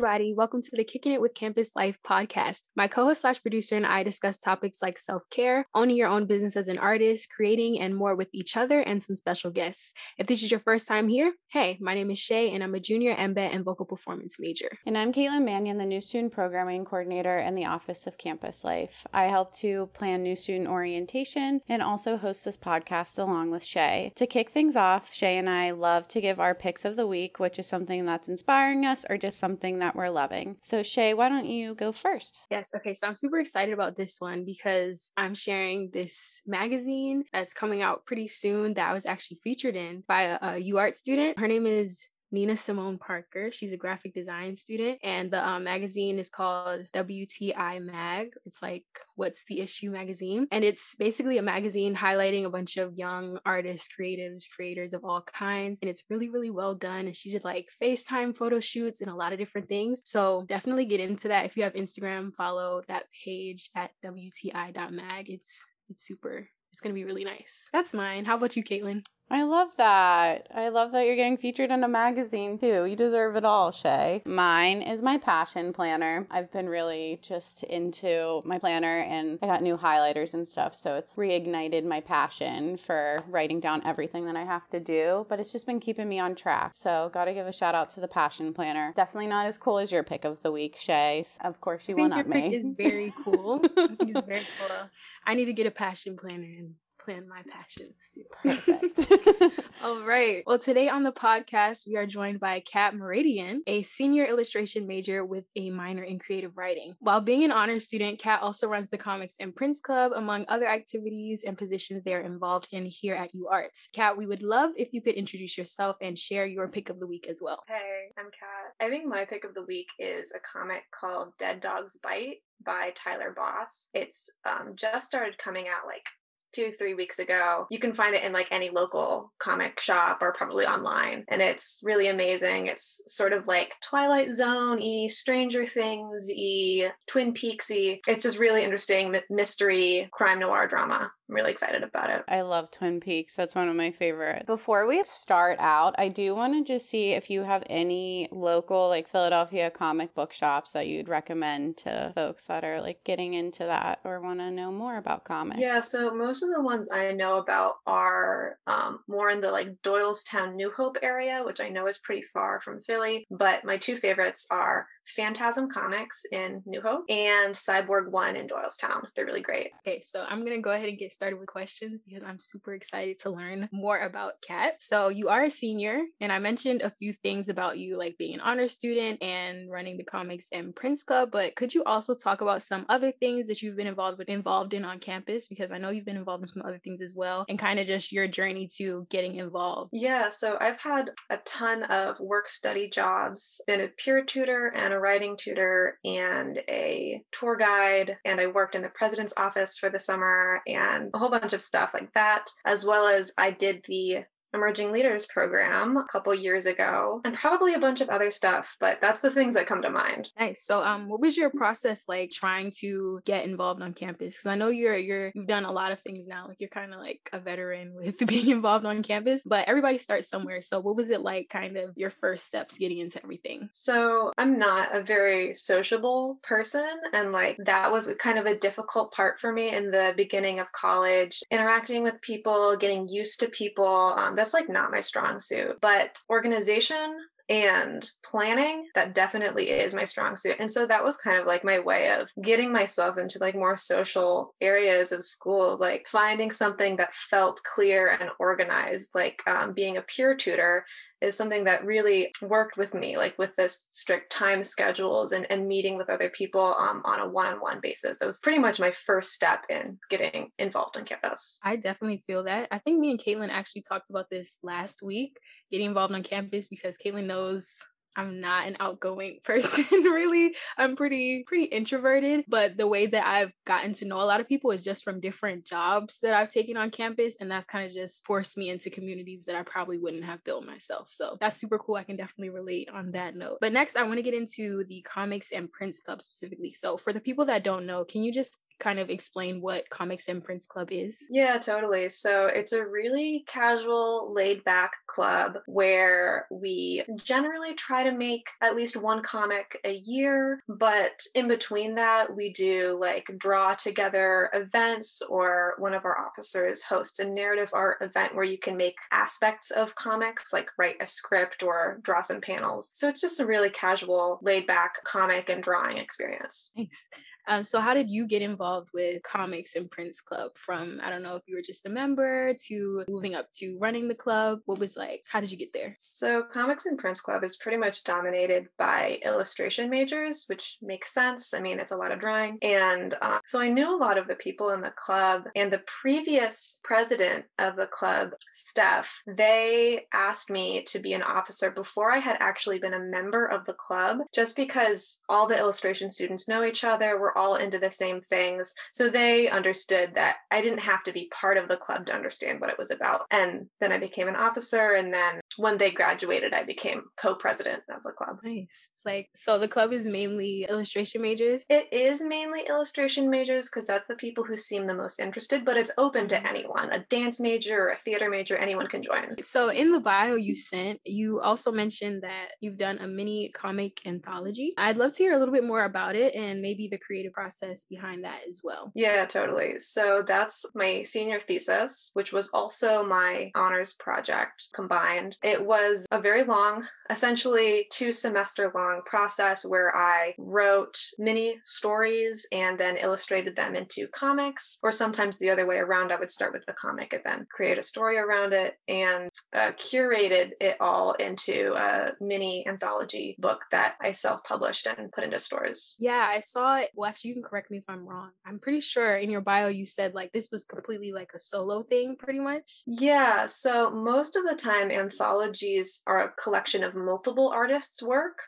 everybody. Welcome to the Kicking It with Campus Life podcast. My co host slash producer and I discuss topics like self care, owning your own business as an artist, creating, and more with each other and some special guests. If this is your first time here, hey, my name is Shay and I'm a junior MBET and vocal performance major. And I'm Caitlin Mannion, the new student programming coordinator in the Office of Campus Life. I help to plan new student orientation and also host this podcast along with Shay. To kick things off, Shay and I love to give our picks of the week, which is something that's inspiring us or just something that we're loving. So, Shay, why don't you go first? Yes. Okay. So I'm super excited about this one because I'm sharing this magazine that's coming out pretty soon that I was actually featured in by a, a UArt student. Her name is Nina Simone Parker. She's a graphic design student, and the um, magazine is called WTI Mag. It's like What's the Issue magazine, and it's basically a magazine highlighting a bunch of young artists, creatives, creators of all kinds, and it's really, really well done. And she did like FaceTime photo shoots and a lot of different things. So definitely get into that. If you have Instagram, follow that page at WTI.mag. It's it's super. It's gonna be really nice. That's mine. How about you, Caitlin? I love that. I love that you're getting featured in a magazine too. You deserve it all, Shay. Mine is my passion planner. I've been really just into my planner and I got new highlighters and stuff. So it's reignited my passion for writing down everything that I have to do, but it's just been keeping me on track. So gotta give a shout out to the passion planner. Definitely not as cool as your pick of the week, Shay. Of course, you won your up me. pick is very cool. it's very cool. I need to get a passion planner and plan my passions. Perfect. All right. Well, today on the podcast, we are joined by Kat Meridian, a senior illustration major with a minor in creative writing. While being an honors student, Kat also runs the Comics and Prints Club, among other activities and positions they are involved in here at UArts. Kat, we would love if you could introduce yourself and share your pick of the week as well. Hey, I'm Kat. I think my pick of the week is a comic called Dead Dogs Bite by Tyler Boss. It's um, just started coming out like two, three weeks ago. You can find it in like any local comic shop or probably online. And it's really amazing. It's sort of like Twilight Zone e, Stranger Things e, Twin Peaks e. It's just really interesting mystery crime noir drama. I'm really excited about it. I love Twin Peaks. That's one of my favorites. Before we start out, I do want to just see if you have any local, like Philadelphia comic book shops that you'd recommend to folks that are like getting into that or want to know more about comics. Yeah, so most of the ones I know about are um, more in the like Doylestown, New Hope area, which I know is pretty far from Philly. But my two favorites are Phantasm Comics in New Hope and Cyborg One in Doylestown. They're really great. Okay, so I'm gonna go ahead and get started with questions because I'm super excited to learn more about Kat. So you are a senior, and I mentioned a few things about you, like being an honor student and running the Comics and Prints Club. But could you also talk about some other things that you've been involved with, involved in on campus? Because I know you've been involved in some other things as well, and kind of just your journey to getting involved. Yeah, so I've had a ton of work study jobs, been a peer tutor and a writing tutor and a tour guide, and I worked in the president's office for the summer and a whole bunch of stuff like that, as well as I did the emerging leaders program a couple years ago and probably a bunch of other stuff but that's the things that come to mind. Nice. So um what was your process like trying to get involved on campus? Because i know you're you're you've done a lot of things now like you're kind of like a veteran with being involved on campus but everybody starts somewhere. So what was it like kind of your first steps getting into everything? So i'm not a very sociable person and like that was kind of a difficult part for me in the beginning of college interacting with people getting used to people um, that's like not my strong suit. But organization and planning that definitely is my strong suit and so that was kind of like my way of getting myself into like more social areas of school like finding something that felt clear and organized like um, being a peer tutor is something that really worked with me, like with this strict time schedules and, and meeting with other people um, on a one on one basis. That was pretty much my first step in getting involved on campus. I definitely feel that. I think me and Caitlin actually talked about this last week, getting involved on campus because Caitlin knows I'm not an outgoing person really. I'm pretty pretty introverted, but the way that I've gotten to know a lot of people is just from different jobs that I've taken on campus and that's kind of just forced me into communities that I probably wouldn't have built myself. So that's super cool. I can definitely relate on that note. But next I want to get into the comics and prints club specifically. So for the people that don't know, can you just kind of explain what Comics and Club is? Yeah, totally. So it's a really casual, laid back club where we generally try to make at least one comic a year. But in between that, we do like draw together events, or one of our officers hosts a narrative art event where you can make aspects of comics, like write a script or draw some panels. So it's just a really casual, laid back comic and drawing experience. Nice. Um, so how did you get involved with Comics and Prints Club? From I don't know if you were just a member to moving up to running the club. What was like? How did you get there? So Comics and Prints Club is pretty much dominated by illustration majors, which makes sense. I mean, it's a lot of drawing, and uh, so I knew a lot of the people in the club. And the previous president of the club, Steph, they asked me to be an officer before I had actually been a member of the club, just because all the illustration students know each other. We're all into the same things. So they understood that I didn't have to be part of the club to understand what it was about. And then I became an officer. And then when they graduated, I became co president of the club. Nice. It's like, so the club is mainly illustration majors? It is mainly illustration majors because that's the people who seem the most interested, but it's open to mm-hmm. anyone a dance major or a theater major, anyone can join. So in the bio you sent, you also mentioned that you've done a mini comic anthology. I'd love to hear a little bit more about it and maybe the creative creative process behind that as well. Yeah, totally. So that's my senior thesis, which was also my honors project combined. It was a very long, essentially two semester long process where I wrote mini stories and then illustrated them into comics, or sometimes the other way around. I would start with the comic and then create a story around it and uh, curated it all into a mini anthology book that I self published and put into stores. Yeah, I saw it. Well, actually, you can correct me if I'm wrong. I'm pretty sure in your bio you said like this was completely like a solo thing, pretty much. Yeah. So most of the time, anthologies are a collection of multiple artists' work.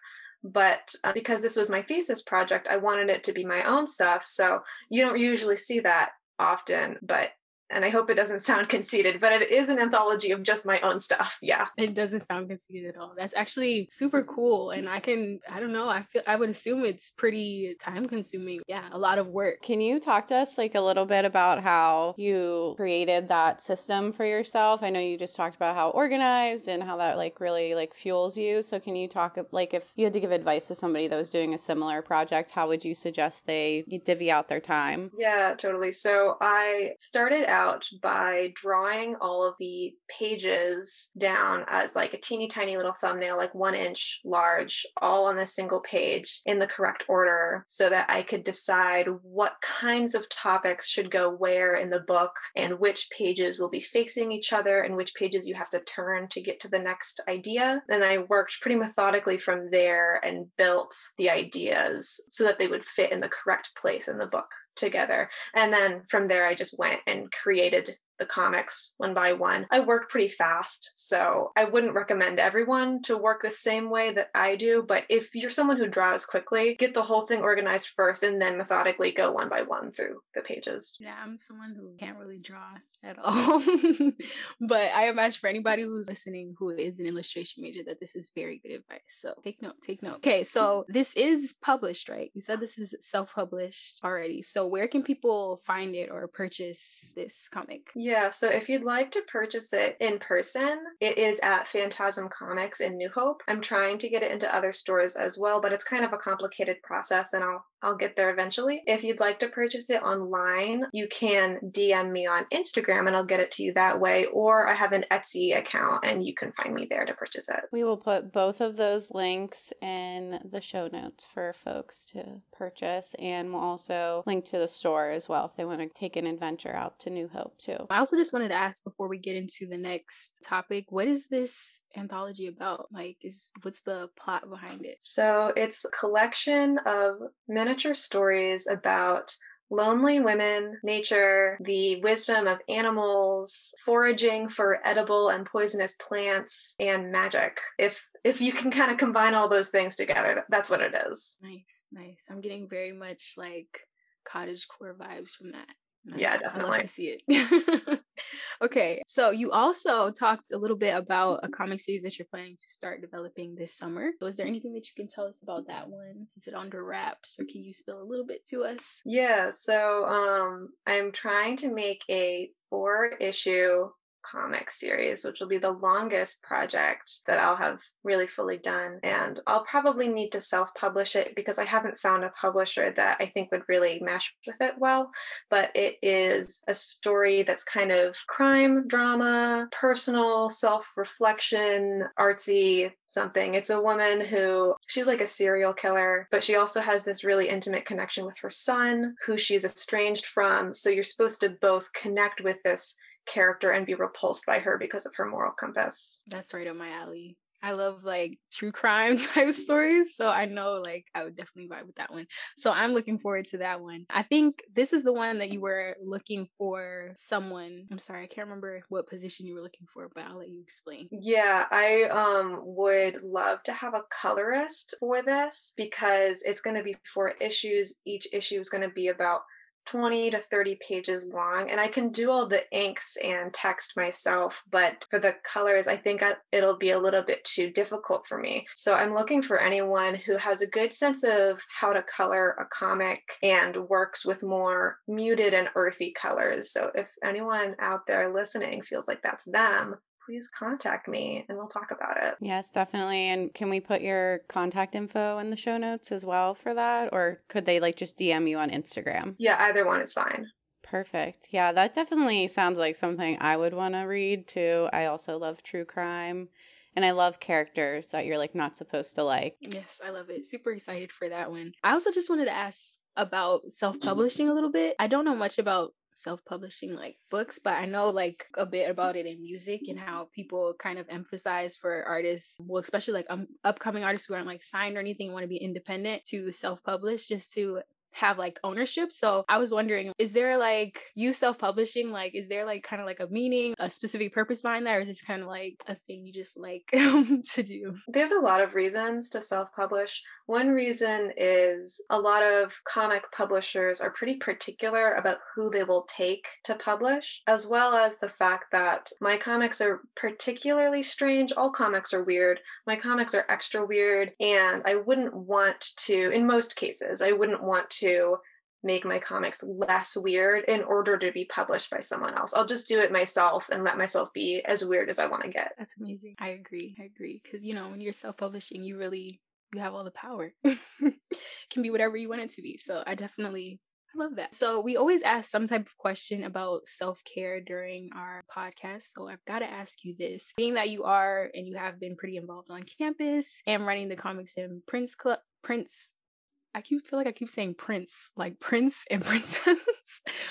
But uh, because this was my thesis project, I wanted it to be my own stuff. So you don't usually see that often, but and I hope it doesn't sound conceited, but it is an anthology of just my own stuff. Yeah. It doesn't sound conceited at all. That's actually super cool. And I can, I don't know, I feel, I would assume it's pretty time consuming. Yeah, a lot of work. Can you talk to us like a little bit about how you created that system for yourself? I know you just talked about how organized and how that like really like fuels you. So can you talk like if you had to give advice to somebody that was doing a similar project, how would you suggest they divvy out their time? Yeah, totally. So I started out out by drawing all of the pages down as like a teeny tiny little thumbnail, like one inch large, all on a single page in the correct order so that I could decide what kinds of topics should go where in the book and which pages will be facing each other and which pages you have to turn to get to the next idea. Then I worked pretty methodically from there and built the ideas so that they would fit in the correct place in the book together. And then from there, I just went and created the comics one by one. I work pretty fast, so I wouldn't recommend everyone to work the same way that I do. But if you're someone who draws quickly, get the whole thing organized first and then methodically go one by one through the pages. Yeah, I'm someone who can't really draw at all. but I imagine for anybody who's listening who is an illustration major that this is very good advice. So take note, take note. Okay, so this is published, right? You said this is self published already. So where can people find it or purchase this comic? Yeah, so if you'd like to purchase it in person, it is at Phantasm Comics in New Hope. I'm trying to get it into other stores as well, but it's kind of a complicated process and I'll I'll get there eventually. If you'd like to purchase it online, you can DM me on Instagram and I'll get it to you that way. Or I have an Etsy account and you can find me there to purchase it. We will put both of those links in the show notes for folks to purchase. And we'll also link to the store as well if they want to take an adventure out to New Hope too. I also just wanted to ask before we get into the next topic what is this anthology about? Like, is what's the plot behind it? So it's a collection of miniature stories about lonely women, nature, the wisdom of animals, foraging for edible and poisonous plants, and magic. If if you can kind of combine all those things together, that's what it is. Nice, nice. I'm getting very much like cottage core vibes from that. Yeah, definitely. I love to see it. okay, so you also talked a little bit about a comic series that you're planning to start developing this summer. So, is there anything that you can tell us about that one? Is it under wraps, or can you spill a little bit to us? Yeah, so um, I'm trying to make a four issue comic series, which will be the longest project that I'll have really fully done. And I'll probably need to self publish it because I haven't found a publisher that I think would really mesh with it well. But it is a story that's kind of crime, drama, personal, self reflection, artsy something. It's a woman who she's like a serial killer, but she also has this really intimate connection with her son, who she's estranged from. So you're supposed to both connect with this character and be repulsed by her because of her moral compass. That's right up my alley. I love like true crime type stories. So I know like I would definitely vibe with that one. So I'm looking forward to that one. I think this is the one that you were looking for someone. I'm sorry, I can't remember what position you were looking for, but I'll let you explain. Yeah, I um would love to have a colorist for this because it's going to be four issues. Each issue is going to be about 20 to 30 pages long and i can do all the inks and text myself but for the colors i think it'll be a little bit too difficult for me. So i'm looking for anyone who has a good sense of how to color a comic and works with more muted and earthy colors. So if anyone out there listening feels like that's them please contact me and we'll talk about it. Yes, definitely. And can we put your contact info in the show notes as well for that? Or could they like just DM you on Instagram? Yeah, either one is fine. Perfect. Yeah, that definitely sounds like something I would want to read too. I also love true crime. And I love characters that you're like not supposed to like. Yes, I love it. Super excited for that one. I also just wanted to ask about self publishing a little bit. I don't know much about self-publishing like books but i know like a bit about it in music and how people kind of emphasize for artists well especially like um, upcoming artists who aren't like signed or anything want to be independent to self-publish just to have like ownership. So I was wondering, is there like you self publishing, like, is there like kind of like a meaning, a specific purpose behind that, or is this kind of like a thing you just like to do? There's a lot of reasons to self publish. One reason is a lot of comic publishers are pretty particular about who they will take to publish, as well as the fact that my comics are particularly strange. All comics are weird. My comics are extra weird, and I wouldn't want to, in most cases, I wouldn't want to to make my comics less weird in order to be published by someone else. I'll just do it myself and let myself be as weird as I want to get. That's amazing. I agree. I agree cuz you know, when you're self-publishing, you really you have all the power. Can be whatever you want it to be. So I definitely I love that. So we always ask some type of question about self-care during our podcast. So I've got to ask you this. Being that you are and you have been pretty involved on campus and running the Comics and Prince Club Prince I keep feel like I keep saying prince, like prince and princess,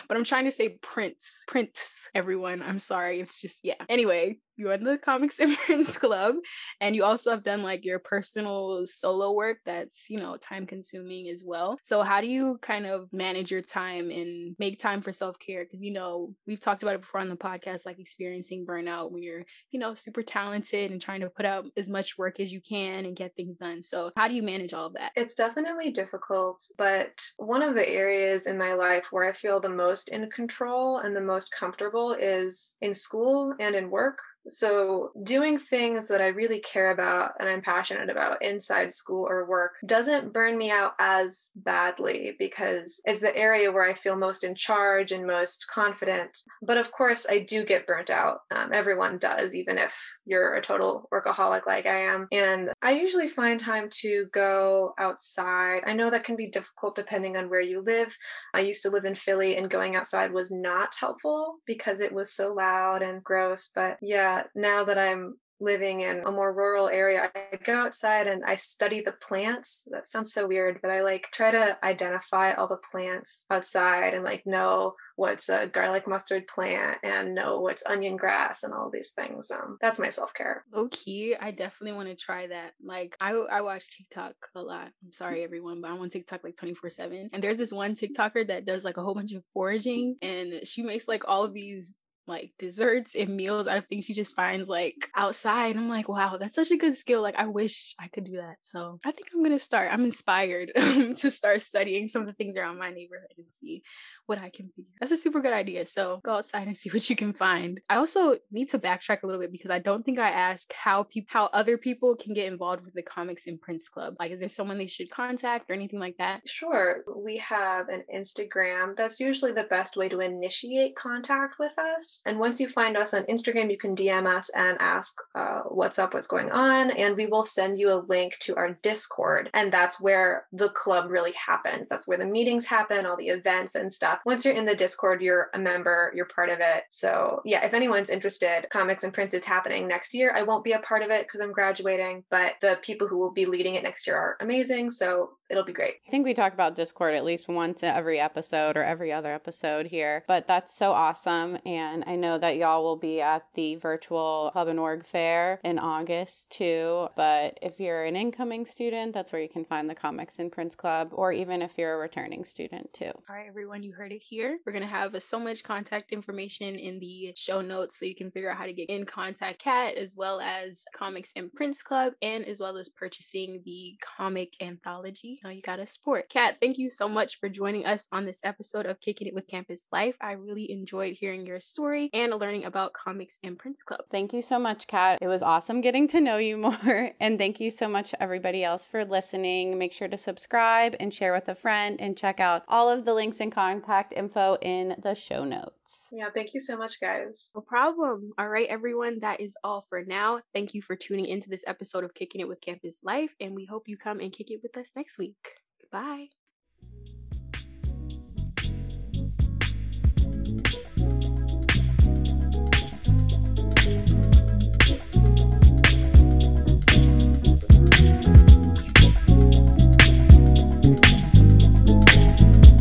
but I'm trying to say prince, prince. Everyone, I'm sorry. It's just yeah. Anyway, you're in the Comics Prince Club, and you also have done like your personal solo work that's, you know, time consuming as well. So, how do you kind of manage your time and make time for self care? Because, you know, we've talked about it before on the podcast, like experiencing burnout when you're, you know, super talented and trying to put out as much work as you can and get things done. So, how do you manage all of that? It's definitely difficult, but one of the areas in my life where I feel the most in control and the most comfortable is in school and in work so, doing things that I really care about and I'm passionate about inside school or work doesn't burn me out as badly because it's the area where I feel most in charge and most confident. But of course, I do get burnt out. Um, everyone does, even if you're a total workaholic like I am. And I usually find time to go outside. I know that can be difficult depending on where you live. I used to live in Philly and going outside was not helpful because it was so loud and gross. But yeah, that now that I'm living in a more rural area, I go outside and I study the plants. That sounds so weird, but I like try to identify all the plants outside and like know what's a garlic mustard plant and know what's onion grass and all these things. Um, that's my self care. Okay, I definitely want to try that. Like I I watch TikTok a lot. I'm sorry everyone, but I'm on TikTok like 24 seven. And there's this one TikToker that does like a whole bunch of foraging, and she makes like all these like desserts and meals out of things she just finds like outside. I'm like, wow, that's such a good skill. Like, I wish I could do that. So I think I'm gonna start. I'm inspired to start studying some of the things around my neighborhood and see what I can figure. That's a super good idea. So go outside and see what you can find. I also need to backtrack a little bit because I don't think I asked how people how other people can get involved with the Comics and Prints Club. Like, is there someone they should contact or anything like that? Sure. We have an Instagram. That's usually the best way to initiate contact with us. And once you find us on Instagram, you can DM us and ask uh, what's up, what's going on, and we will send you a link to our Discord. And that's where the club really happens. That's where the meetings happen, all the events and stuff once you're in the Discord, you're a member, you're part of it. So, yeah, if anyone's interested, Comics and Prints is happening next year. I won't be a part of it because I'm graduating, but the people who will be leading it next year are amazing. So, it'll be great. I think we talk about Discord at least once every episode or every other episode here, but that's so awesome. And I know that y'all will be at the virtual Club and Org Fair in August too. But if you're an incoming student, that's where you can find the Comics and Prints Club, or even if you're a returning student too. All right, everyone, you heard it here. We're going to have so much contact information in the show notes so you can figure out how to get in contact Kat as well as Comics and Prints Club and as well as purchasing the comic anthology know you gotta support. Kat, thank you so much for joining us on this episode of Kicking It with Campus Life. I really enjoyed hearing your story and learning about Comics and Prints Club. Thank you so much, Kat. It was awesome getting to know you more. And thank you so much, everybody else, for listening. Make sure to subscribe and share with a friend and check out all of the links and contact info in the show notes. Yeah, thank you so much, guys. No problem. All right, everyone, that is all for now. Thank you for tuning into this episode of Kicking It with Campus Life, and we hope you come and kick it with us next week. Bye.